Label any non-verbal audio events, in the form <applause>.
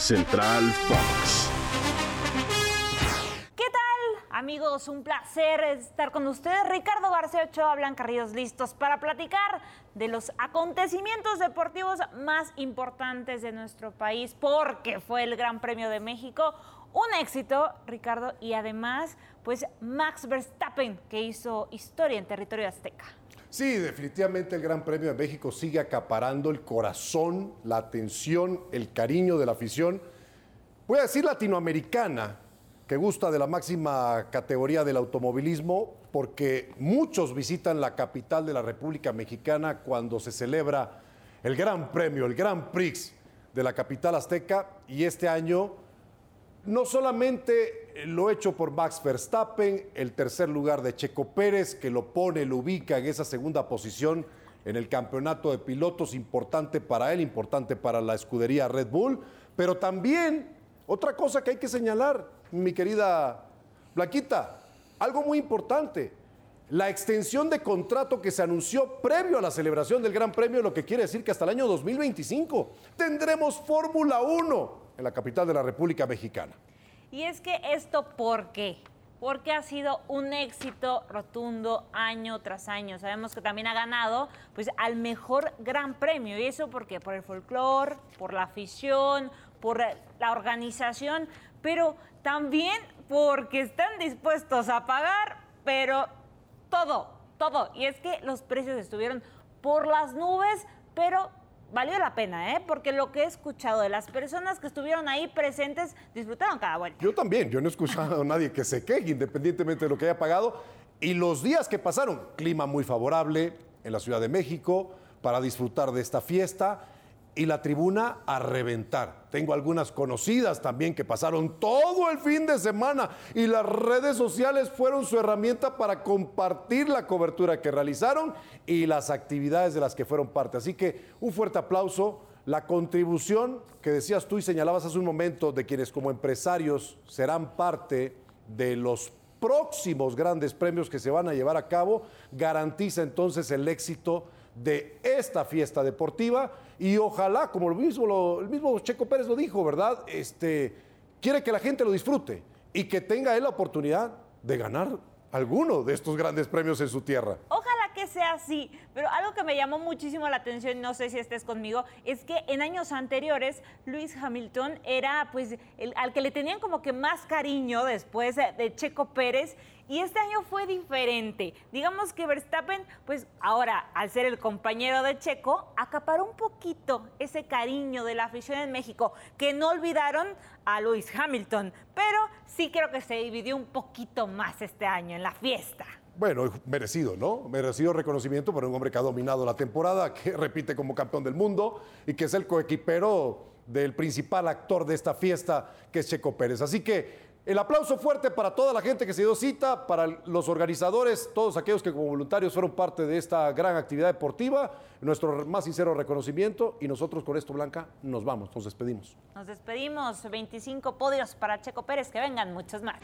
Central Fox. ¿Qué tal, amigos? Un placer estar con ustedes. Ricardo García Ochoa, Blanca Ríos, listos para platicar de los acontecimientos deportivos más importantes de nuestro país, porque fue el Gran Premio de México. Un éxito, Ricardo, y además, pues Max Verstappen, que hizo historia en territorio azteca. Sí, definitivamente el Gran Premio de México sigue acaparando el corazón, la atención, el cariño de la afición. Voy a decir latinoamericana, que gusta de la máxima categoría del automovilismo, porque muchos visitan la capital de la República Mexicana cuando se celebra el Gran Premio, el Gran Prix de la capital azteca, y este año no solamente lo hecho por Max Verstappen, el tercer lugar de Checo Pérez, que lo pone, lo ubica en esa segunda posición en el campeonato de pilotos, importante para él, importante para la escudería Red Bull, pero también otra cosa que hay que señalar, mi querida Blanquita, algo muy importante, la extensión de contrato que se anunció previo a la celebración del Gran Premio, lo que quiere decir que hasta el año 2025 tendremos Fórmula 1 en la capital de la República Mexicana. Y es que esto, ¿por qué? Porque ha sido un éxito rotundo año tras año. Sabemos que también ha ganado pues, al mejor gran premio. ¿Y eso por qué? Por el folclore, por la afición, por la organización, pero también porque están dispuestos a pagar, pero todo, todo. Y es que los precios estuvieron por las nubes, pero valió la pena, ¿eh? Porque lo que he escuchado de las personas que estuvieron ahí presentes disfrutaron cada vuelta. Yo también, yo no he escuchado a nadie que se queje, independientemente de lo que haya pagado. Y los días que pasaron, clima muy favorable en la Ciudad de México para disfrutar de esta fiesta y la tribuna a reventar. Tengo algunas conocidas también que pasaron todo el fin de semana y las redes sociales fueron su herramienta para compartir la cobertura que realizaron y las actividades de las que fueron parte. Así que un fuerte aplauso. La contribución que decías tú y señalabas hace un momento de quienes como empresarios serán parte de los próximos grandes premios que se van a llevar a cabo, garantiza entonces el éxito de esta fiesta deportiva y ojalá, como mismo, el mismo Checo Pérez lo dijo, ¿verdad? Este, quiere que la gente lo disfrute y que tenga él la oportunidad de ganar alguno de estos grandes premios en su tierra. Que sea así, pero algo que me llamó muchísimo la atención, no sé si estés conmigo, es que en años anteriores Luis Hamilton era pues el, al que le tenían como que más cariño después de Checo Pérez y este año fue diferente. Digamos que Verstappen, pues ahora, al ser el compañero de Checo, acaparó un poquito ese cariño de la afición en México, que no olvidaron a Lewis Hamilton, pero sí creo que se dividió un poquito más este año en la fiesta. Bueno, merecido, ¿no? Merecido reconocimiento para un hombre que ha dominado la temporada, que <laughs> repite como campeón del mundo y que es el coequipero del principal actor de esta fiesta, que es Checo Pérez. Así que el aplauso fuerte para toda la gente que se dio cita, para los organizadores, todos aquellos que como voluntarios fueron parte de esta gran actividad deportiva. Nuestro más sincero reconocimiento y nosotros con esto, Blanca, nos vamos, nos despedimos. Nos despedimos, 25 podios para Checo Pérez, que vengan muchos más.